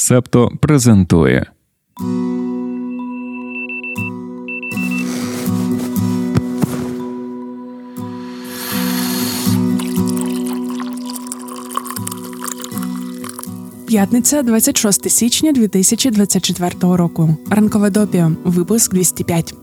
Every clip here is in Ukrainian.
Септо презентує. П'ятниця, 26 січня 2024 року. Ранкове допіо. Випуск 205.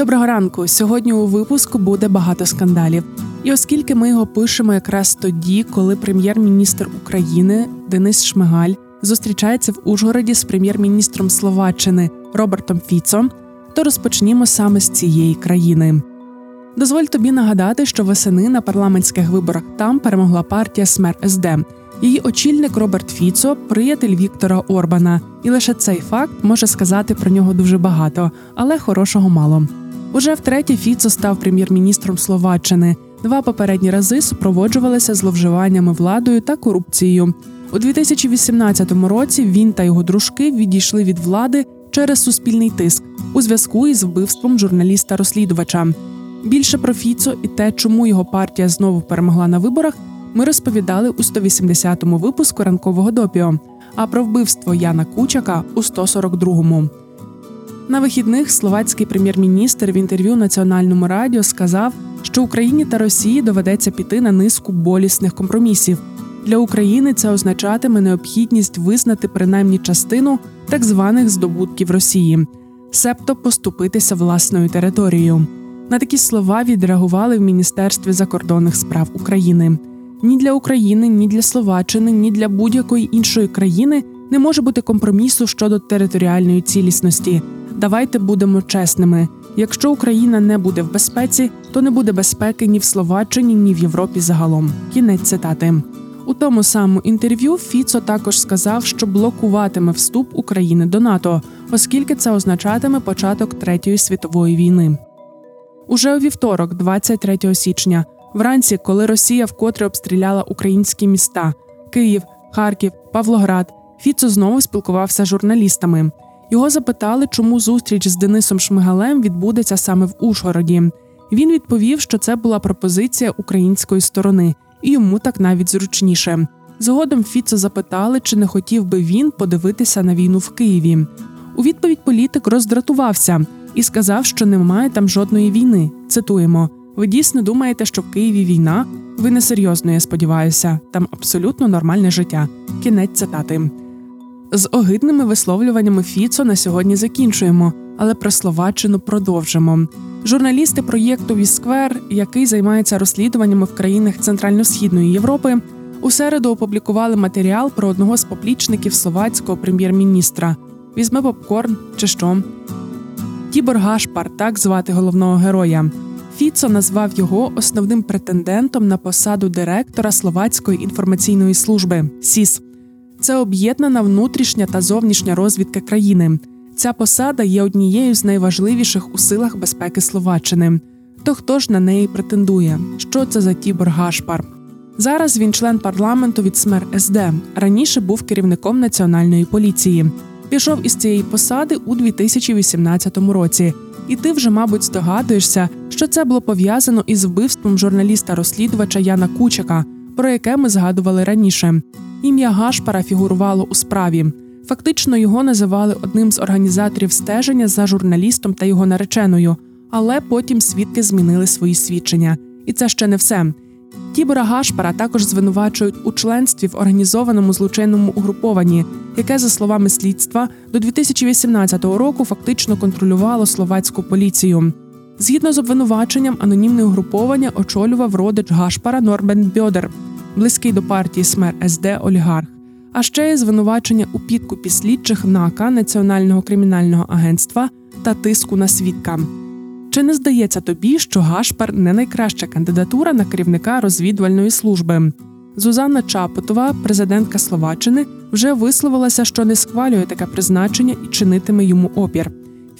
Доброго ранку. Сьогодні у випуску буде багато скандалів. І оскільки ми його пишемо якраз тоді, коли прем'єр-міністр України Денис Шмигаль зустрічається в Ужгороді з прем'єр-міністром Словаччини Робертом Фіцом, то розпочнімо саме з цієї країни. Дозволь тобі нагадати, що восени на парламентських виборах там перемогла партія Смер СД. Її очільник Роберт Фіцо, приятель Віктора Орбана, і лише цей факт може сказати про нього дуже багато, але хорошого мало. Уже втретє Фіцо став прем'єр-міністром Словаччини. Два попередні рази супроводжувалися зловживаннями владою та корупцією. У 2018 році він та його дружки відійшли від влади через суспільний тиск у зв'язку із вбивством журналіста-розслідувача. Більше про Фіцо і те, чому його партія знову перемогла на виборах, ми розповідали у 180-му випуску ранкового допіо. А про вбивство Яна Кучака у 142-му. На вихідних словацький прем'єр-міністр в інтерв'ю національному радіо сказав, що Україні та Росії доведеться піти на низку болісних компромісів. Для України це означатиме необхідність визнати принаймні частину так званих здобутків Росії, себто поступитися власною територією. На такі слова відреагували в Міністерстві закордонних справ України. Ні для України, ні для Словаччини, ні для будь-якої іншої країни не може бути компромісу щодо територіальної цілісності. Давайте будемо чесними. Якщо Україна не буде в безпеці, то не буде безпеки ні в Словаччині, ні в Європі загалом. Кінець цитати. У тому самому інтерв'ю Фіцо також сказав, що блокуватиме вступ України до НАТО, оскільки це означатиме початок третьої світової війни. Уже у вівторок, 23 січня, вранці, коли Росія вкотре обстріляла українські міста Київ, Харків, Павлоград, Фіцо знову спілкувався з журналістами. Його запитали, чому зустріч з Денисом Шмигалем відбудеться саме в Ужгороді. Він відповів, що це була пропозиція української сторони, і йому так навіть зручніше. Згодом Фіцо запитали, чи не хотів би він подивитися на війну в Києві. У відповідь політик роздратувався і сказав, що немає там жодної війни. Цитуємо: ви дійсно думаєте, що в Києві війна? Ви несерйозно, я сподіваюся, там абсолютно нормальне життя. Кінець цитати. З огидними висловлюваннями Фіцо на сьогодні закінчуємо, але про Словаччину продовжимо. Журналісти проєкту Вісквер, який займається розслідуваннями в країнах Центрально-Східної Європи, у середу опублікували матеріал про одного з поплічників словацького прем'єр-міністра. Візьме попкорн чи що. Тібор Гашпар, так звати головного героя. Фіцо назвав його основним претендентом на посаду директора Словацької інформаційної служби СІС. Це об'єднана внутрішня та зовнішня розвідка країни. Ця посада є однією з найважливіших у силах безпеки Словаччини. То хто ж на неї претендує? Що це за Тібор Гашпар? Зараз він член парламенту від СМЕР СД. Раніше був керівником національної поліції. Пішов із цієї посади у 2018 році. І ти вже, мабуть, здогадуєшся, що це було пов'язано із вбивством журналіста-розслідувача Яна Кучака, про яке ми згадували раніше. Ім'я Гашпара фігурувало у справі. Фактично його називали одним з організаторів стеження за журналістом та його нареченою, але потім свідки змінили свої свідчення. І це ще не все. Тібора Гашпара також звинувачують у членстві в організованому злочинному угрупованні, яке, за словами слідства, до 2018 року фактично контролювало словацьку поліцію. Згідно з обвинуваченням, анонімне угруповання очолював родич Гашпара Норбен Бьодер, близький до партії Смер СД Олігарх. А ще є звинувачення у підкупі слідчих НАКА Національного кримінального агентства та тиску на свідка. Чи не здається тобі, що Гашпар не найкраща кандидатура на керівника розвідувальної служби? Зузанна Чапотова, президентка Словаччини, вже висловилася, що не схвалює таке призначення і чинитиме йому опір.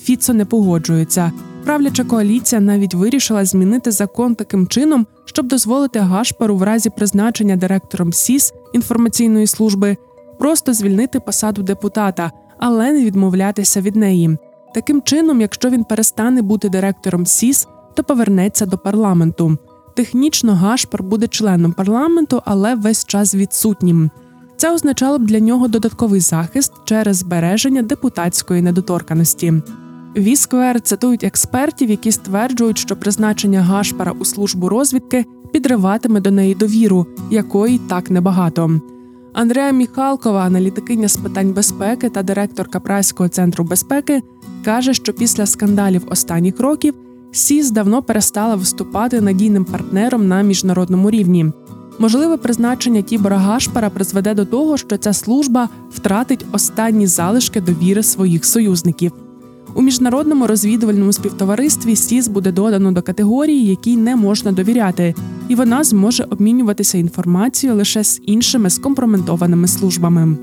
Фіцо не погоджується. Правляча коаліція навіть вирішила змінити закон таким чином, щоб дозволити Гашпару в разі призначення директором СІС інформаційної служби просто звільнити посаду депутата, але не відмовлятися від неї. Таким чином, якщо він перестане бути директором СІС, то повернеться до парламенту. Технічно Гашпар буде членом парламенту, але весь час відсутнім. Це означало б для нього додатковий захист через збереження депутатської недоторканості. Вісквер цитують експертів, які стверджують, що призначення Гашпара у службу розвідки підриватиме до неї довіру, якої так небагато. Андреа Міхалкова, аналітикиня з питань безпеки та директорка Праського центру безпеки, каже, що після скандалів останніх років СІС давно перестала виступати надійним партнером на міжнародному рівні. Можливе призначення Тібора Гашпара призведе до того, що ця служба втратить останні залишки довіри своїх союзників. У міжнародному розвідувальному співтоваристві СІС буде додано до категорії, якій не можна довіряти, і вона зможе обмінюватися інформацією лише з іншими скомпроментованими службами.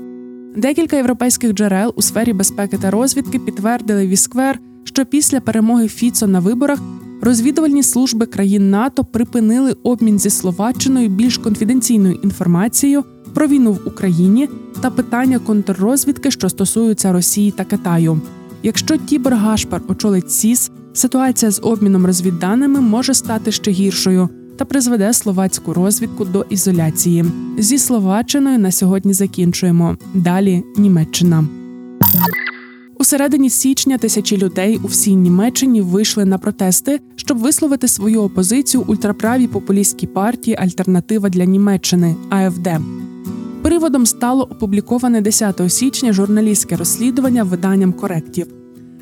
Декілька європейських джерел у сфері безпеки та розвідки підтвердили Вісквер, що після перемоги Фіцо на виборах розвідувальні служби країн НАТО припинили обмін зі Словаччиною більш конфіденційною інформацією про війну в Україні та питання контррозвідки, що стосуються Росії та Китаю. Якщо Тібор Гашпар очолить СІС, ситуація з обміном розвідданими може стати ще гіршою та призведе словацьку розвідку до ізоляції. Зі Словаччиною на сьогодні закінчуємо. Далі Німеччина. У середині січня тисячі людей у всій Німеччині вийшли на протести, щоб висловити свою опозицію ультраправій популістській партії Альтернатива для Німеччини АФД. Приводом стало опубліковане 10 січня журналістське розслідування виданням коректів.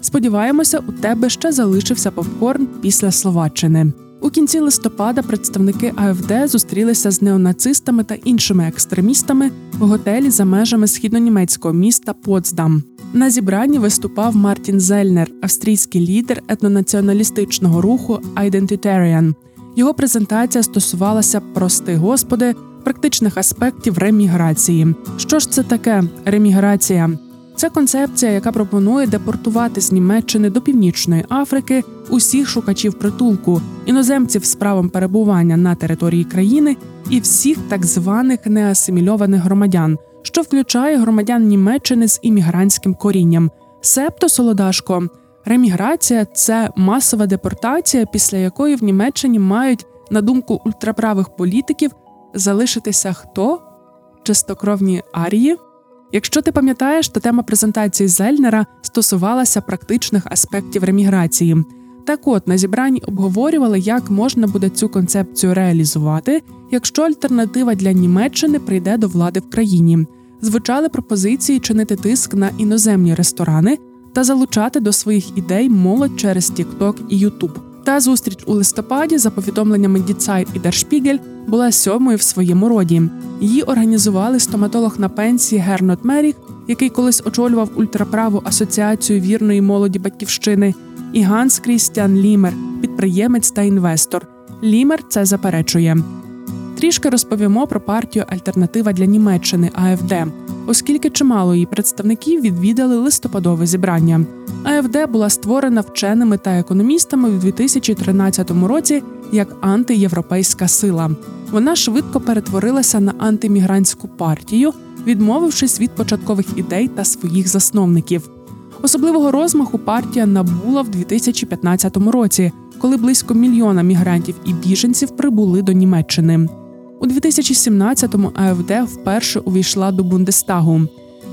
Сподіваємося, у тебе ще залишився попкорн після Словаччини. У кінці листопада представники АФД зустрілися з неонацистами та іншими екстремістами в готелі за межами східнонімецького міста Потсдам. На зібранні виступав Мартін Зельнер, австрійський лідер етнонаціоналістичного руху Identitarian. Його презентація стосувалася прости господи, практичних аспектів реміграції. Що ж це таке реміграція? Це концепція, яка пропонує депортувати з Німеччини до Північної Африки усіх шукачів притулку, іноземців з правом перебування на території країни і всіх так званих неасимільованих громадян, що включає громадян Німеччини з іммігрантським корінням. Себто Солодашко, реміграція це масова депортація, після якої в Німеччині мають, на думку ультраправих політиків, залишитися хто чистокровні арії. Якщо ти пам'ятаєш, то тема презентації Зельнера стосувалася практичних аспектів реміграції. Так от на зібранні обговорювали, як можна буде цю концепцію реалізувати, якщо альтернатива для Німеччини прийде до влади в країні. Звучали пропозиції чинити тиск на іноземні ресторани та залучати до своїх ідей молодь через TikTok і YouTube. Та зустріч у листопаді, за повідомленнями Ді Цайт і Дер Шпігель, була сьомою в своєму роді. Її організували стоматолог на пенсії Гернот Меріх, який колись очолював ультраправу асоціацію вірної молоді батьківщини, і Ганс Крістіан Лімер, підприємець та інвестор. Лімер це заперечує. Трішки розповімо про партію Альтернатива для Німеччини АФД, оскільки чимало її представників відвідали листопадове зібрання. АФД була створена вченими та економістами в 2013 році як антиєвропейська сила. Вона швидко перетворилася на антимігрантську партію, відмовившись від початкових ідей та своїх засновників. Особливого розмаху партія набула в 2015 році, коли близько мільйона мігрантів і біженців прибули до Німеччини. У 2017-му АФД вперше увійшла до Бундестагу.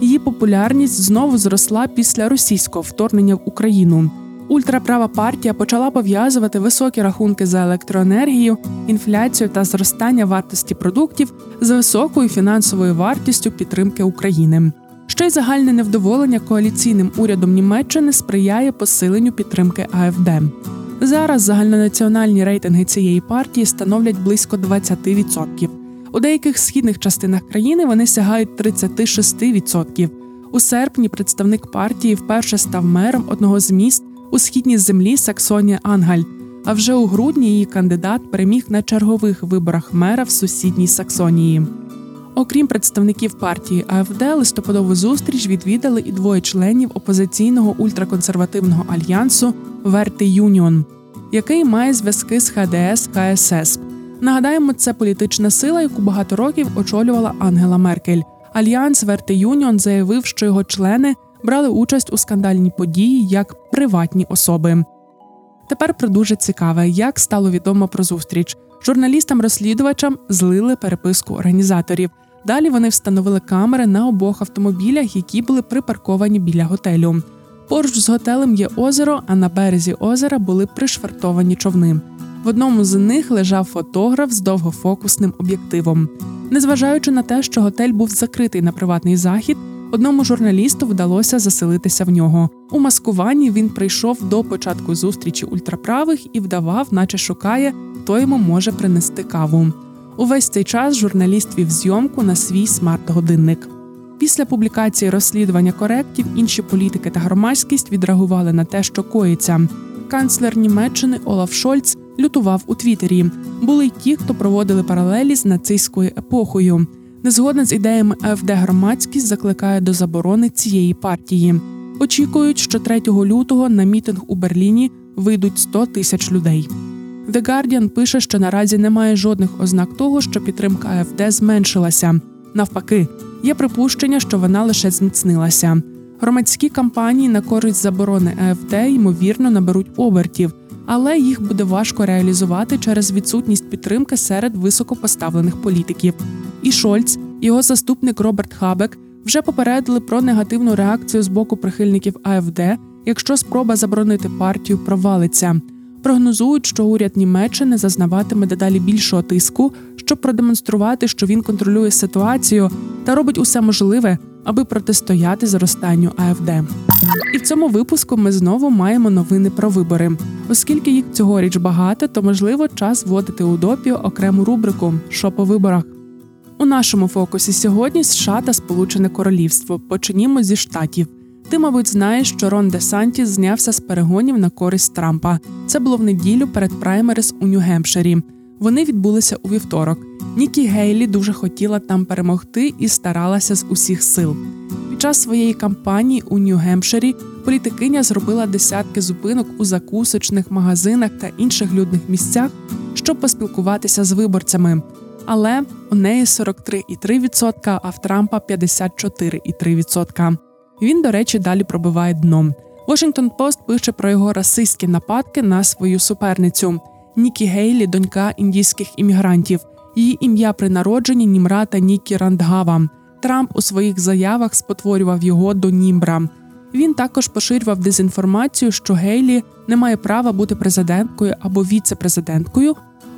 Її популярність знову зросла після російського вторгнення в Україну. Ультраправа партія почала пов'язувати високі рахунки за електроенергію, інфляцію та зростання вартості продуктів з високою фінансовою вартістю підтримки України. Ще й загальне невдоволення коаліційним урядом Німеччини сприяє посиленню підтримки АФД. Зараз загальнонаціональні рейтинги цієї партії становлять близько 20%. У деяких східних частинах країни вони сягають 36%. У серпні представник партії вперше став мером одного з міст у східній землі Саксонія Ангальд. А вже у грудні її кандидат переміг на чергових виборах мера в сусідній Саксонії. Окрім представників партії АФД, листопадову зустріч відвідали і двоє членів опозиційного ультраконсервативного альянсу Верти Юніон, який має зв'язки з ХДС КСС. Нагадаємо, це політична сила, яку багато років очолювала Ангела Меркель. Альянс Верти Юніон заявив, що його члени брали участь у скандальній події як приватні особи. Тепер про дуже цікаве, як стало відомо про зустріч. Журналістам-розслідувачам злили переписку організаторів. Далі вони встановили камери на обох автомобілях, які були припарковані біля готелю. Поруч з готелем є озеро, а на березі озера були пришвартовані човни. В одному з них лежав фотограф з довгофокусним об'єктивом. Незважаючи на те, що готель був закритий на приватний захід, одному журналісту вдалося заселитися в нього. У маскуванні він прийшов до початку зустрічі ультраправих і вдавав, наче шукає, хто йому може принести каву. Увесь цей час журналіст вів зйомку на свій смарт-годинник. Після публікації розслідування коректів інші політики та громадськість відреагували на те, що коїться. Канцлер Німеччини Олаф Шольц лютував у Твіттері. Були й ті, хто проводили паралелі з нацистською епохою. Незгодна з ідеями АФД громадськість закликає до заборони цієї партії. Очікують, що 3 лютого на мітинг у Берліні вийдуть 100 тисяч людей. The Guardian пише, що наразі немає жодних ознак того, що підтримка АФД зменшилася. Навпаки, є припущення, що вона лише зміцнилася. Громадські кампанії на користь заборони АФД ймовірно наберуть обертів, але їх буде важко реалізувати через відсутність підтримки серед високопоставлених політиків. І Шольц, його заступник Роберт Хабек вже попередили про негативну реакцію з боку прихильників АФД, якщо спроба заборонити партію провалиться. Прогнозують, що уряд Німеччини зазнаватиме дедалі більшого тиску, щоб продемонструвати, що він контролює ситуацію та робить усе можливе, аби протистояти зростанню АФД. І в цьому випуску ми знову маємо новини про вибори. Оскільки їх цьогоріч багато, то можливо час вводити у допіо окрему рубрику «Що по виборах. У нашому фокусі сьогодні США та Сполучене Королівство. Починімо зі штатів. Ти, мабуть, знаєш, що Рон Де Сантіс знявся з перегонів на користь Трампа. Це було в неділю перед праймерис у Нью-Гемпширі. Вони відбулися у вівторок. Нікі Гейлі дуже хотіла там перемогти і старалася з усіх сил. Під час своєї кампанії у Нью-Гемпширі політикиня зробила десятки зупинок у закусочних магазинах та інших людних місцях, щоб поспілкуватися з виборцями. Але у неї 43,3%, а в Трампа 54,3%. Він, до речі, далі пробиває дном. Washington Post пише про його расистські нападки на свою суперницю. Нікі Гейлі, донька індійських іммігрантів. Її ім'я при народженні Німрата Нікі Рандгава. Трамп у своїх заявах спотворював його до Німбра. Він також поширював дезінформацію, що Гейлі не має права бути президенткою або віце-президенткою,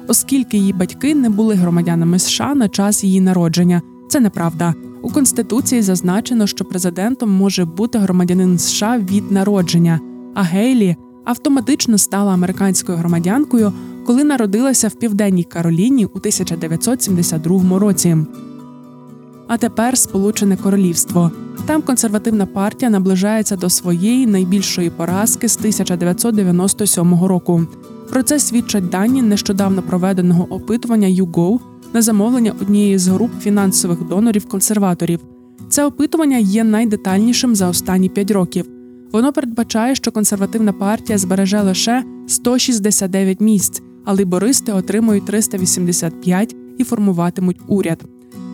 оскільки її батьки не були громадянами США на час її народження. Це неправда. У конституції зазначено, що президентом може бути громадянин США від народження, а Гейлі автоматично стала американською громадянкою, коли народилася в південній Кароліні у 1972 році. А тепер Сполучене Королівство. Там консервативна партія наближається до своєї найбільшої поразки з 1997 року. Про це свідчать дані нещодавно проведеного опитування YouGov на замовлення однієї з груп фінансових донорів консерваторів. Це опитування є найдетальнішим за останні п'ять років. Воно передбачає, що консервативна партія збереже лише 169 місць, а лейбористи отримують 385 і формуватимуть уряд.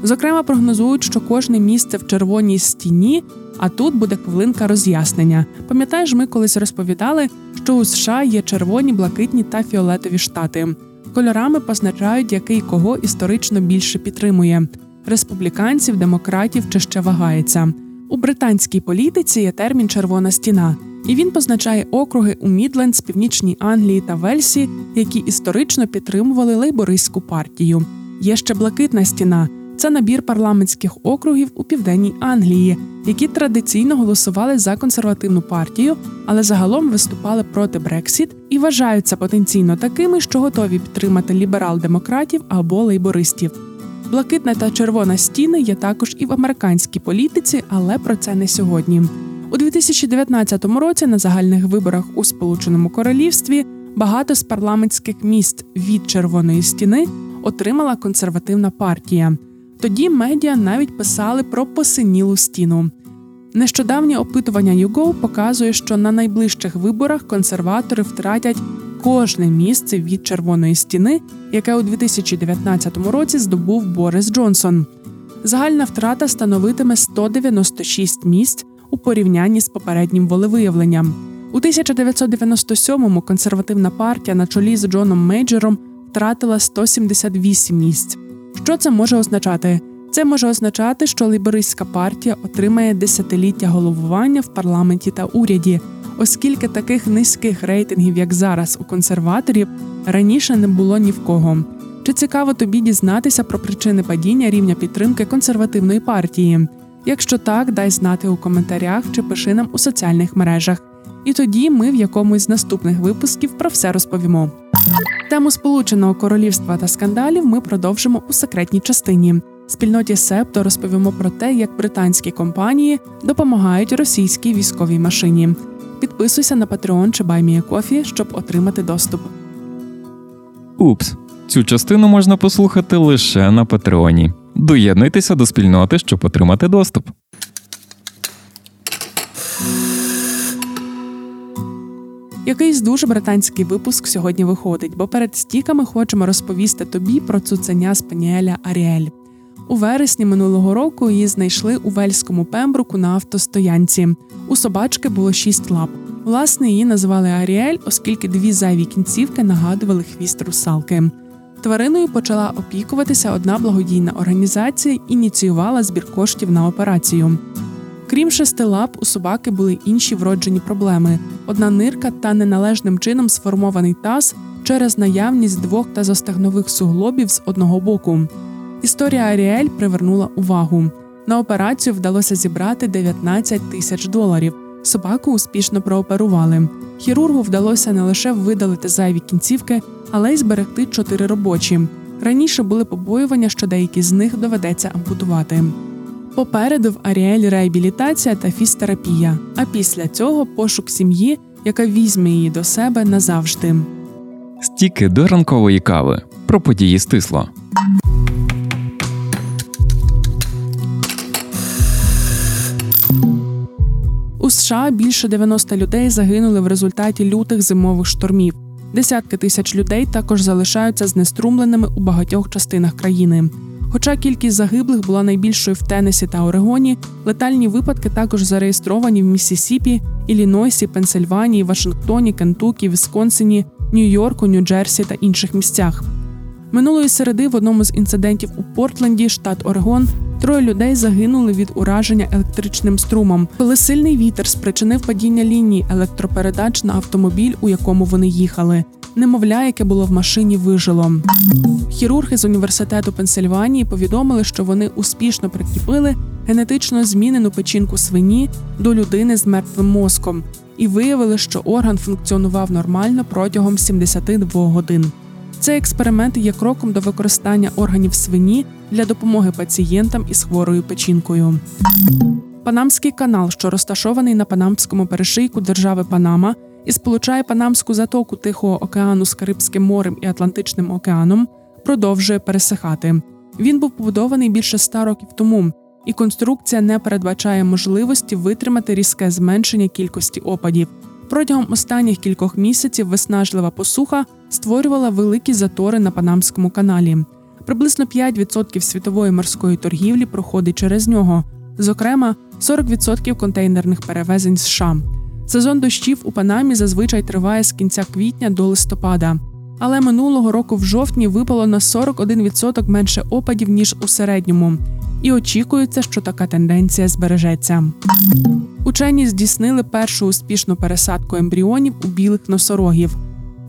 Зокрема, прогнозують, що кожне місце в червоній стіні, а тут буде хвилинка роз'яснення. Пам'ятаєш, ми колись розповідали, що у США є червоні, блакитні та фіолетові штати. Кольорами позначають, який кого історично більше підтримує республіканців, демократів чи ще вагається. У британській політиці є термін червона стіна, і він позначає округи у Мідлендс, Північній Англії та Вельсі, які історично підтримували лейбористську партію. Є ще блакитна стіна. Це набір парламентських округів у південній Англії, які традиційно голосували за консервативну партію, але загалом виступали проти Брексіт і вважаються потенційно такими, що готові підтримати ліберал-демократів або лейбористів. Блакитна та червона стіни є також і в американській політиці, але про це не сьогодні. У 2019 році на загальних виборах у Сполученому Королівстві багато з парламентських міст від червоної стіни отримала консервативна партія. Тоді медіа навіть писали про посинілу стіну. Нещодавнє опитування YouGov показує, що на найближчих виборах консерватори втратять кожне місце від червоної стіни, яке у 2019 році здобув Борис Джонсон. Загальна втрата становитиме 196 місць у порівнянні з попереднім волевиявленням. У 1997-му консервативна партія на чолі з Джоном Мейджером втратила 178 місць. Що це може означати? Це може означати, що ліберистська партія отримає десятиліття головування в парламенті та уряді, оскільки таких низьких рейтингів, як зараз, у консерваторів, раніше не було ні в кого. Чи цікаво тобі дізнатися про причини падіння рівня підтримки консервативної партії? Якщо так, дай знати у коментарях чи пиши нам у соціальних мережах. І тоді ми в якомусь з наступних випусків про все розповімо. Тему Сполученого Королівства та скандалів ми продовжимо у секретній частині. Спільноті Септо розповімо про те, як британські компанії допомагають російській військовій машині. Підписуйся на Patreon чи BuyMeACoffee, щоб отримати доступ. Упс, цю частину можна послухати лише на Патреоні. Доєднуйтеся до спільноти, щоб отримати доступ. Якийсь дуже британський випуск сьогодні виходить, бо перед стіками хочемо розповісти тобі про цуценя Спаніеля Аріель. У вересні минулого року її знайшли у вельському пембруку на автостоянці. У собачки було шість лап. Власне, її називали Аріель, оскільки дві зайві кінцівки нагадували хвіст русалки. Твариною почала опікуватися одна благодійна організація ініціювала збір коштів на операцію. Крім шести лап, у собаки були інші вроджені проблеми: одна нирка та неналежним чином сформований таз через наявність двох тазостегнових суглобів з одного боку. Історія Аріель привернула увагу. На операцію вдалося зібрати 19 тисяч доларів. Собаку успішно прооперували. Хірургу вдалося не лише видалити зайві кінцівки, але й зберегти чотири робочі. Раніше були побоювання, що деякі з них доведеться ампутувати. Попереду в Аріель реабілітація та фізтерапія, а після цього пошук сім'ї, яка візьме її до себе назавжди. Стіки до ранкової кави про події стисло. У США більше 90 людей загинули в результаті лютих зимових штормів. Десятки тисяч людей також залишаються знеструмленими у багатьох частинах країни. Хоча кількість загиблих була найбільшою в Теннесі та Орегоні, летальні випадки також зареєстровані в Міссісіпі, Іллінойсі, Пенсильванії, Вашингтоні, Кентукі, Вісконсині, Нью-Йорку, Нью-Джерсі та інших місцях. Минулої середи в одному з інцидентів у Портленді, штат Орегон, троє людей загинули від ураження електричним струмом, коли сильний вітер спричинив падіння лінії електропередач на автомобіль, у якому вони їхали. Немовля, яке було в машині, вижило. Хірурги з університету Пенсильванії повідомили, що вони успішно прикріпили генетично змінену печінку свині до людини з мертвим мозком і виявили, що орган функціонував нормально протягом 72 годин. Цей експеримент є кроком до використання органів свині для допомоги пацієнтам із хворою печінкою. Панамський канал, що розташований на Панамському перешийку держави Панама і сполучає Панамську затоку Тихого океану з Карибським морем і Атлантичним океаном, продовжує пересихати. Він був побудований більше ста років тому, і конструкція не передбачає можливості витримати різке зменшення кількості опадів. Протягом останніх кількох місяців виснажлива посуха створювала великі затори на Панамському каналі. Приблизно 5% світової морської торгівлі проходить через нього, зокрема 40% контейнерних перевезень США. Сезон дощів у Панамі зазвичай триває з кінця квітня до листопада, але минулого року в жовтні випало на 41% менше опадів ніж у середньому, і очікується, що така тенденція збережеться. Учені здійснили першу успішну пересадку ембріонів у білих носорогів.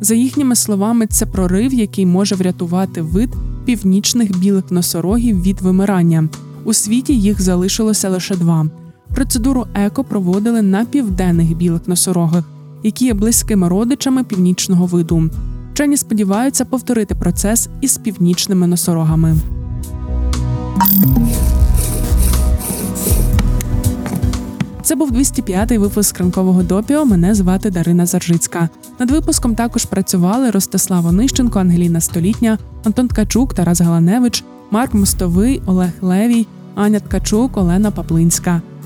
За їхніми словами, це прорив, який може врятувати вид північних білих носорогів від вимирання. У світі їх залишилося лише два. Процедуру еко проводили на південних білих носорогах, які є близькими родичами північного виду. Вчені сподіваються повторити процес із північними носорогами. Це був 205-й випуск ранкового допіо. Мене звати Дарина Заржицька. Над випуском також працювали Ростислав Онищенко, Ангеліна Столітня, Антон Ткачук, Тарас Галаневич, Марк Мостовий, Олег Левій, Аня Ткачук, Олена Паплинська.